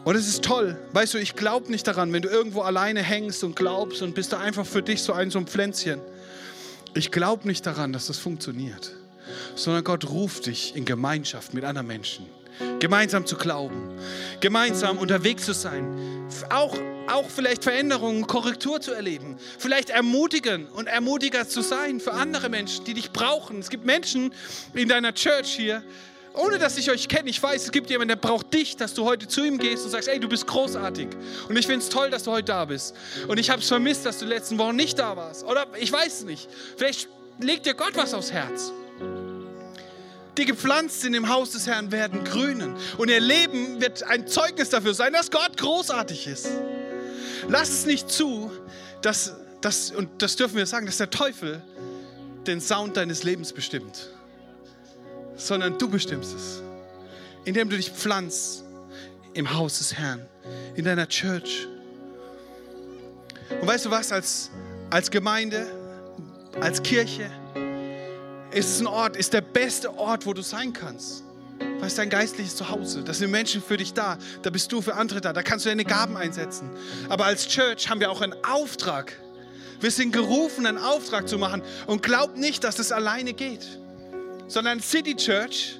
Und es ist toll. Weißt du, ich glaube nicht daran, wenn du irgendwo alleine hängst und glaubst und bist da einfach für dich so ein, so ein Pflänzchen. Ich glaube nicht daran, dass das funktioniert. Sondern Gott ruft dich in Gemeinschaft mit anderen Menschen. Gemeinsam zu glauben. Gemeinsam unterwegs zu sein. Auch, auch vielleicht Veränderungen, Korrektur zu erleben. Vielleicht ermutigen und Ermutiger zu sein für andere Menschen, die dich brauchen. Es gibt Menschen in deiner Church hier, ohne dass ich euch kenne, ich weiß, es gibt jemanden, der braucht dich, dass du heute zu ihm gehst und sagst, ey, du bist großartig. Und ich finde es toll, dass du heute da bist. Und ich habe es vermisst, dass du letzten Wochen nicht da warst. Oder ich weiß es nicht. Vielleicht legt dir Gott was aufs Herz. Die gepflanzt sind im Haus des Herrn werden grünen. Und ihr Leben wird ein Zeugnis dafür sein, dass Gott großartig ist. Lass es nicht zu, dass, dass und das dürfen wir sagen, dass der Teufel den Sound deines Lebens bestimmt sondern du bestimmst es. Indem du dich pflanzt im Haus des Herrn. in deiner Church. Und weißt du was, als, als Gemeinde, als Kirche, ist es ein Ort, ist der beste Ort, wo du sein kannst. Was ist dein geistliches Zuhause? Da sind Menschen für dich da. Da bist du für andere da. Da kannst du deine Gaben einsetzen. Aber als Church haben wir auch einen Auftrag. Wir sind gerufen, einen Auftrag zu machen. Und glaubt nicht, dass es alleine geht. Sondern City Church,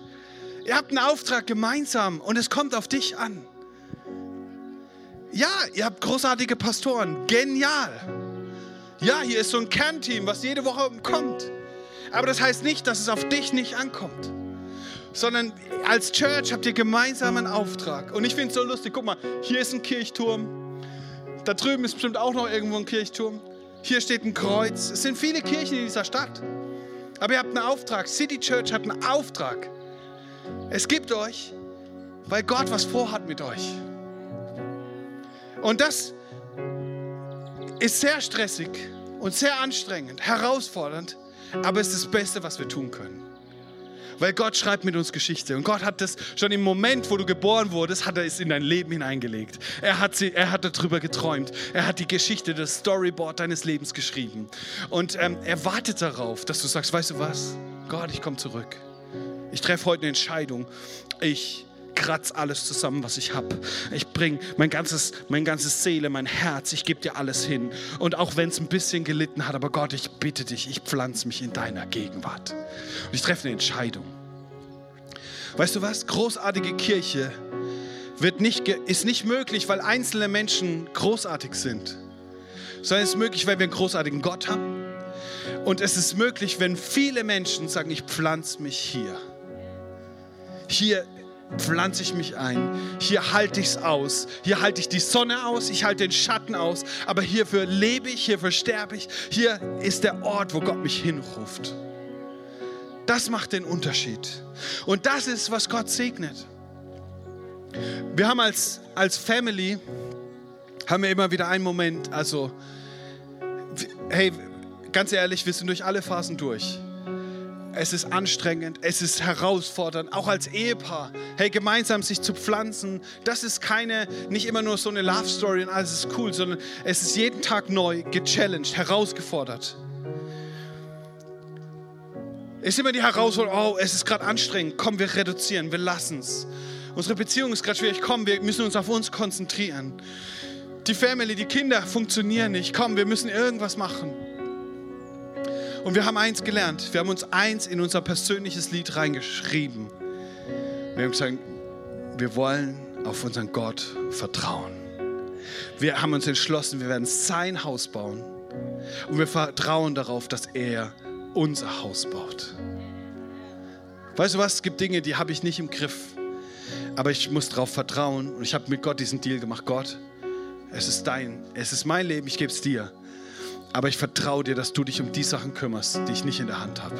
ihr habt einen Auftrag gemeinsam und es kommt auf dich an. Ja, ihr habt großartige Pastoren. Genial. Ja, hier ist so ein Kernteam, was jede Woche kommt. Aber das heißt nicht, dass es auf dich nicht ankommt. Sondern als Church habt ihr gemeinsam einen Auftrag. Und ich finde es so lustig. Guck mal, hier ist ein Kirchturm. Da drüben ist bestimmt auch noch irgendwo ein Kirchturm. Hier steht ein Kreuz. Es sind viele Kirchen in dieser Stadt. Aber ihr habt einen Auftrag. City Church hat einen Auftrag. Es gibt euch, weil Gott was vorhat mit euch. Und das ist sehr stressig und sehr anstrengend, herausfordernd, aber es ist das Beste, was wir tun können. Weil Gott schreibt mit uns Geschichte. Und Gott hat das schon im Moment, wo du geboren wurdest, hat er es in dein Leben hineingelegt. Er hat, sie, er hat darüber geträumt. Er hat die Geschichte, das Storyboard deines Lebens geschrieben. Und ähm, er wartet darauf, dass du sagst, weißt du was? Gott, ich komme zurück. Ich treffe heute eine Entscheidung. Ich kratz alles zusammen, was ich habe. Ich bringe mein ganzes, mein ganzes Seele, mein Herz, ich gebe dir alles hin. Und auch wenn es ein bisschen gelitten hat, aber Gott, ich bitte dich, ich pflanze mich in deiner Gegenwart. Und ich treffe eine Entscheidung. Weißt du was? Großartige Kirche wird nicht, ist nicht möglich, weil einzelne Menschen großartig sind, sondern es ist möglich, weil wir einen großartigen Gott haben. Und es ist möglich, wenn viele Menschen sagen, ich pflanze mich hier. Hier pflanze ich mich ein. Hier halte ich es aus. Hier halte ich die Sonne aus. Ich halte den Schatten aus. Aber hierfür lebe ich, hierfür sterbe ich. Hier ist der Ort, wo Gott mich hinruft. Das macht den Unterschied. Und das ist, was Gott segnet. Wir haben als, als Family, haben wir immer wieder einen Moment, also, hey, ganz ehrlich, wir sind durch alle Phasen durch es ist anstrengend, es ist herausfordernd, auch als Ehepaar. Hey, gemeinsam sich zu pflanzen, das ist keine, nicht immer nur so eine Love Story und alles ist cool, sondern es ist jeden Tag neu, gechallenged, herausgefordert. Es ist immer die Herausforderung, oh, es ist gerade anstrengend, komm, wir reduzieren, wir lassen es. Unsere Beziehung ist gerade schwierig, komm, wir müssen uns auf uns konzentrieren. Die Family, die Kinder funktionieren nicht, komm, wir müssen irgendwas machen. Und wir haben eins gelernt. Wir haben uns eins in unser persönliches Lied reingeschrieben. Wir haben gesagt, wir wollen auf unseren Gott vertrauen. Wir haben uns entschlossen, wir werden sein Haus bauen. Und wir vertrauen darauf, dass er unser Haus baut. Weißt du was? Es gibt Dinge, die habe ich nicht im Griff. Aber ich muss darauf vertrauen. Und ich habe mit Gott diesen Deal gemacht. Gott, es ist dein, es ist mein Leben, ich gebe es dir. Aber ich vertraue dir, dass du dich um die Sachen kümmerst, die ich nicht in der Hand habe.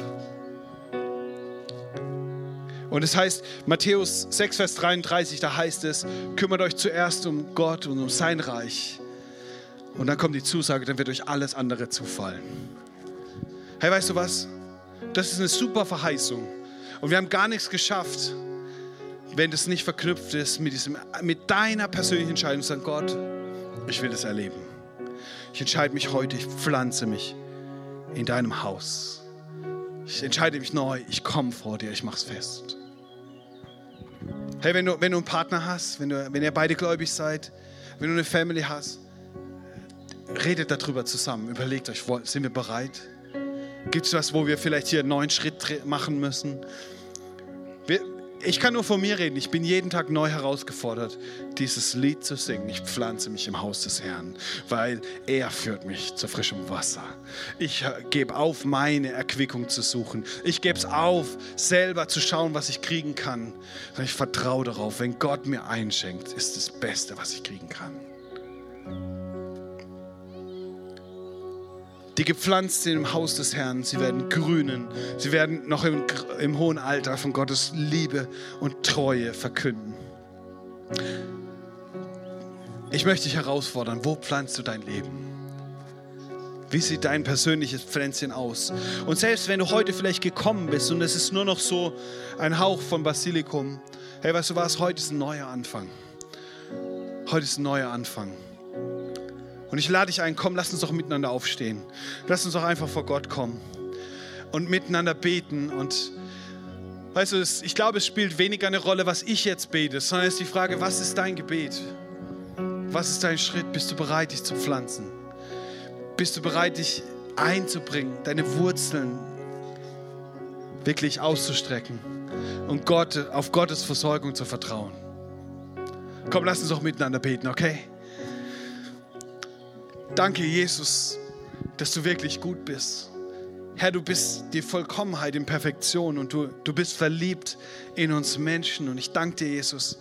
Und es heißt, Matthäus 6, Vers 33, da heißt es, kümmert euch zuerst um Gott und um sein Reich. Und dann kommt die Zusage, dann wird euch alles andere zufallen. Hey, weißt du was? Das ist eine super Verheißung. Und wir haben gar nichts geschafft, wenn das nicht verknüpft ist mit, diesem, mit deiner persönlichen Entscheidung. Sagen, Gott, ich will das erleben. Ich entscheide mich heute, ich pflanze mich in deinem Haus. Ich entscheide mich neu, ich komme vor dir, ich mache es fest. Hey, wenn du, wenn du einen Partner hast, wenn, du, wenn ihr beide gläubig seid, wenn du eine Family hast, redet darüber zusammen. Überlegt euch, sind wir bereit? Gibt es was, wo wir vielleicht hier einen neuen Schritt machen müssen? Ich kann nur von mir reden. Ich bin jeden Tag neu herausgefordert, dieses Lied zu singen. Ich pflanze mich im Haus des Herrn, weil er führt mich zu frischem Wasser. Ich gebe auf, meine Erquickung zu suchen. Ich gebe es auf, selber zu schauen, was ich kriegen kann. Ich vertraue darauf, wenn Gott mir einschenkt, ist das Beste, was ich kriegen kann. Die gepflanzt sind im Haus des Herrn. Sie werden grünen. Sie werden noch im, im hohen Alter von Gottes Liebe und Treue verkünden. Ich möchte dich herausfordern, wo pflanzt du dein Leben? Wie sieht dein persönliches Pflänzchen aus? Und selbst wenn du heute vielleicht gekommen bist und es ist nur noch so ein Hauch von Basilikum, hey, weißt du was, heute ist ein neuer Anfang. Heute ist ein neuer Anfang. Und ich lade dich ein, komm, lass uns doch miteinander aufstehen. Lass uns doch einfach vor Gott kommen und miteinander beten. Und weißt du, ich glaube, es spielt weniger eine Rolle, was ich jetzt bete, sondern es ist die Frage, was ist dein Gebet? Was ist dein Schritt? Bist du bereit, dich zu pflanzen? Bist du bereit, dich einzubringen, deine Wurzeln wirklich auszustrecken und Gott, auf Gottes Versorgung zu vertrauen? Komm, lass uns doch miteinander beten, okay? Danke, Jesus, dass du wirklich gut bist. Herr, du bist die Vollkommenheit in Perfektion und du, du bist verliebt in uns Menschen. Und ich danke dir, Jesus,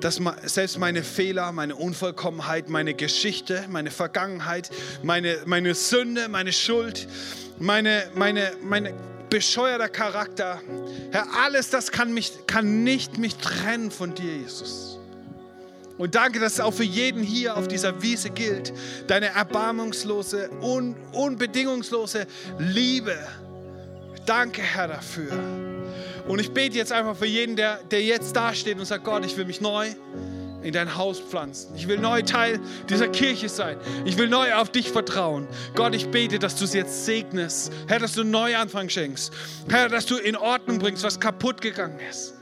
dass selbst meine Fehler, meine Unvollkommenheit, meine Geschichte, meine Vergangenheit, meine, meine Sünde, meine Schuld, meine, meine, meine bescheuerter Charakter, Herr, alles das kann, mich, kann nicht mich trennen von dir, Jesus. Und danke, dass es auch für jeden hier auf dieser Wiese gilt. Deine erbarmungslose, un, unbedingungslose Liebe. Danke, Herr, dafür. Und ich bete jetzt einfach für jeden, der, der jetzt dasteht und sagt, Gott, ich will mich neu in dein Haus pflanzen. Ich will neu Teil dieser Kirche sein. Ich will neu auf dich vertrauen. Gott, ich bete, dass du es jetzt segnest. Herr, dass du einen Neuanfang schenkst. Herr, dass du in Ordnung bringst, was kaputt gegangen ist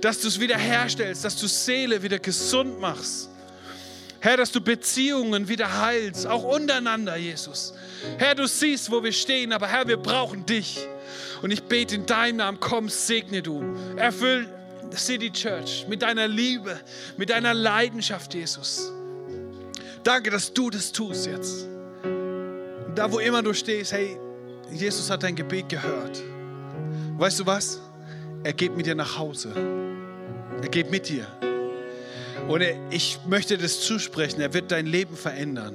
dass du es wieder herstellst, dass du Seele wieder gesund machst. Herr, dass du Beziehungen wieder heilst, auch untereinander, Jesus. Herr, du siehst, wo wir stehen, aber Herr, wir brauchen dich. Und ich bete in deinem Namen, komm, segne du. Erfüll City Church mit deiner Liebe, mit deiner Leidenschaft, Jesus. Danke, dass du das tust jetzt. Und da, wo immer du stehst, hey, Jesus hat dein Gebet gehört. Weißt du was? Er geht mit dir nach Hause. Er geht mit dir. Und ich möchte das zusprechen. Er wird dein Leben verändern.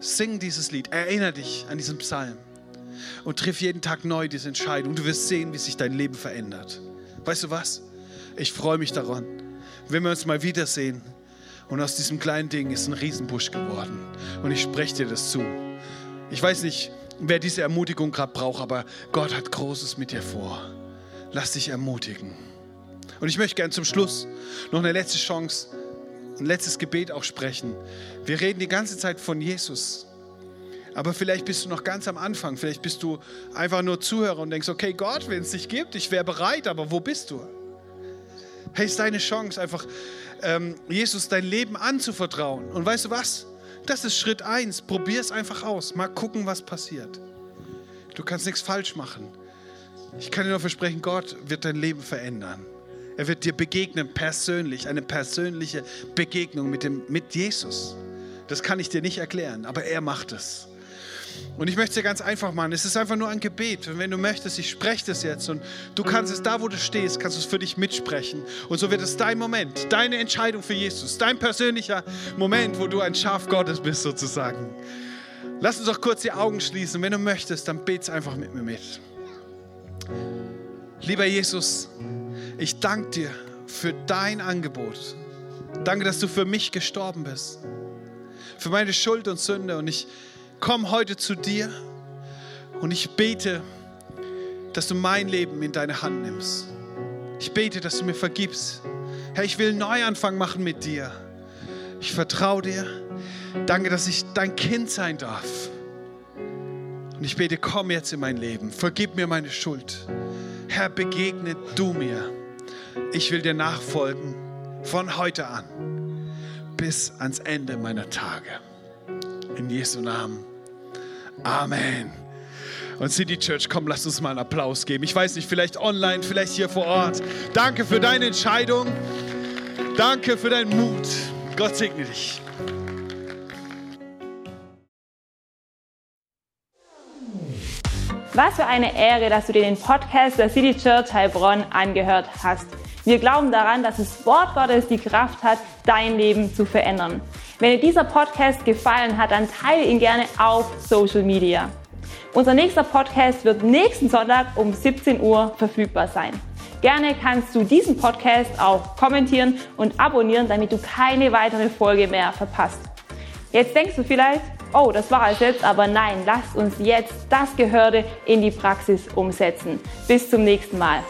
Sing dieses Lied. Erinnere dich an diesen Psalm. Und triff jeden Tag neu diese Entscheidung. Du wirst sehen, wie sich dein Leben verändert. Weißt du was? Ich freue mich daran, wenn wir uns mal wiedersehen. Und aus diesem kleinen Ding ist ein Riesenbusch geworden. Und ich spreche dir das zu. Ich weiß nicht, wer diese Ermutigung gerade braucht, aber Gott hat Großes mit dir vor. Lass dich ermutigen. Und ich möchte gerne zum Schluss noch eine letzte Chance, ein letztes Gebet auch sprechen. Wir reden die ganze Zeit von Jesus. Aber vielleicht bist du noch ganz am Anfang. Vielleicht bist du einfach nur Zuhörer und denkst, okay, Gott, wenn es dich gibt, ich wäre bereit, aber wo bist du? Hey, ist deine Chance, einfach ähm, Jesus dein Leben anzuvertrauen. Und weißt du was? Das ist Schritt eins. Probier es einfach aus. Mal gucken, was passiert. Du kannst nichts falsch machen. Ich kann dir nur versprechen, Gott wird dein Leben verändern. Er wird dir begegnen persönlich, eine persönliche Begegnung mit, dem, mit Jesus. Das kann ich dir nicht erklären, aber er macht es. Und ich möchte es dir ganz einfach machen. Es ist einfach nur ein Gebet. Und wenn du möchtest, ich spreche das jetzt und du kannst es da, wo du stehst, kannst du es für dich mitsprechen. Und so wird es dein Moment, deine Entscheidung für Jesus, dein persönlicher Moment, wo du ein Schaf Gottes bist sozusagen. Lass uns doch kurz die Augen schließen. Wenn du möchtest, dann bet's einfach mit mir mit. Lieber Jesus, ich danke dir für dein Angebot. Danke, dass du für mich gestorben bist. Für meine Schuld und Sünde. Und ich komme heute zu dir und ich bete, dass du mein Leben in deine Hand nimmst. Ich bete, dass du mir vergibst. Herr, ich will einen Neuanfang machen mit dir. Ich vertraue dir. Danke, dass ich dein Kind sein darf. Und ich bete, komm jetzt in mein Leben. Vergib mir meine Schuld. Herr, begegne du mir. Ich will dir nachfolgen von heute an bis ans Ende meiner Tage. In Jesu Namen. Amen. Und City Church, komm, lass uns mal einen Applaus geben. Ich weiß nicht, vielleicht online, vielleicht hier vor Ort. Danke für deine Entscheidung. Danke für deinen Mut. Gott segne dich. Was für eine Ehre, dass du dir den Podcast der City Church Heilbronn angehört hast. Wir glauben daran, dass das Wort Gottes die Kraft hat, dein Leben zu verändern. Wenn dir dieser Podcast gefallen hat, dann teile ihn gerne auf Social Media. Unser nächster Podcast wird nächsten Sonntag um 17 Uhr verfügbar sein. Gerne kannst du diesen Podcast auch kommentieren und abonnieren, damit du keine weitere Folge mehr verpasst. Jetzt denkst du vielleicht, oh, das war es jetzt, aber nein, lasst uns jetzt das Gehörte in die Praxis umsetzen. Bis zum nächsten Mal.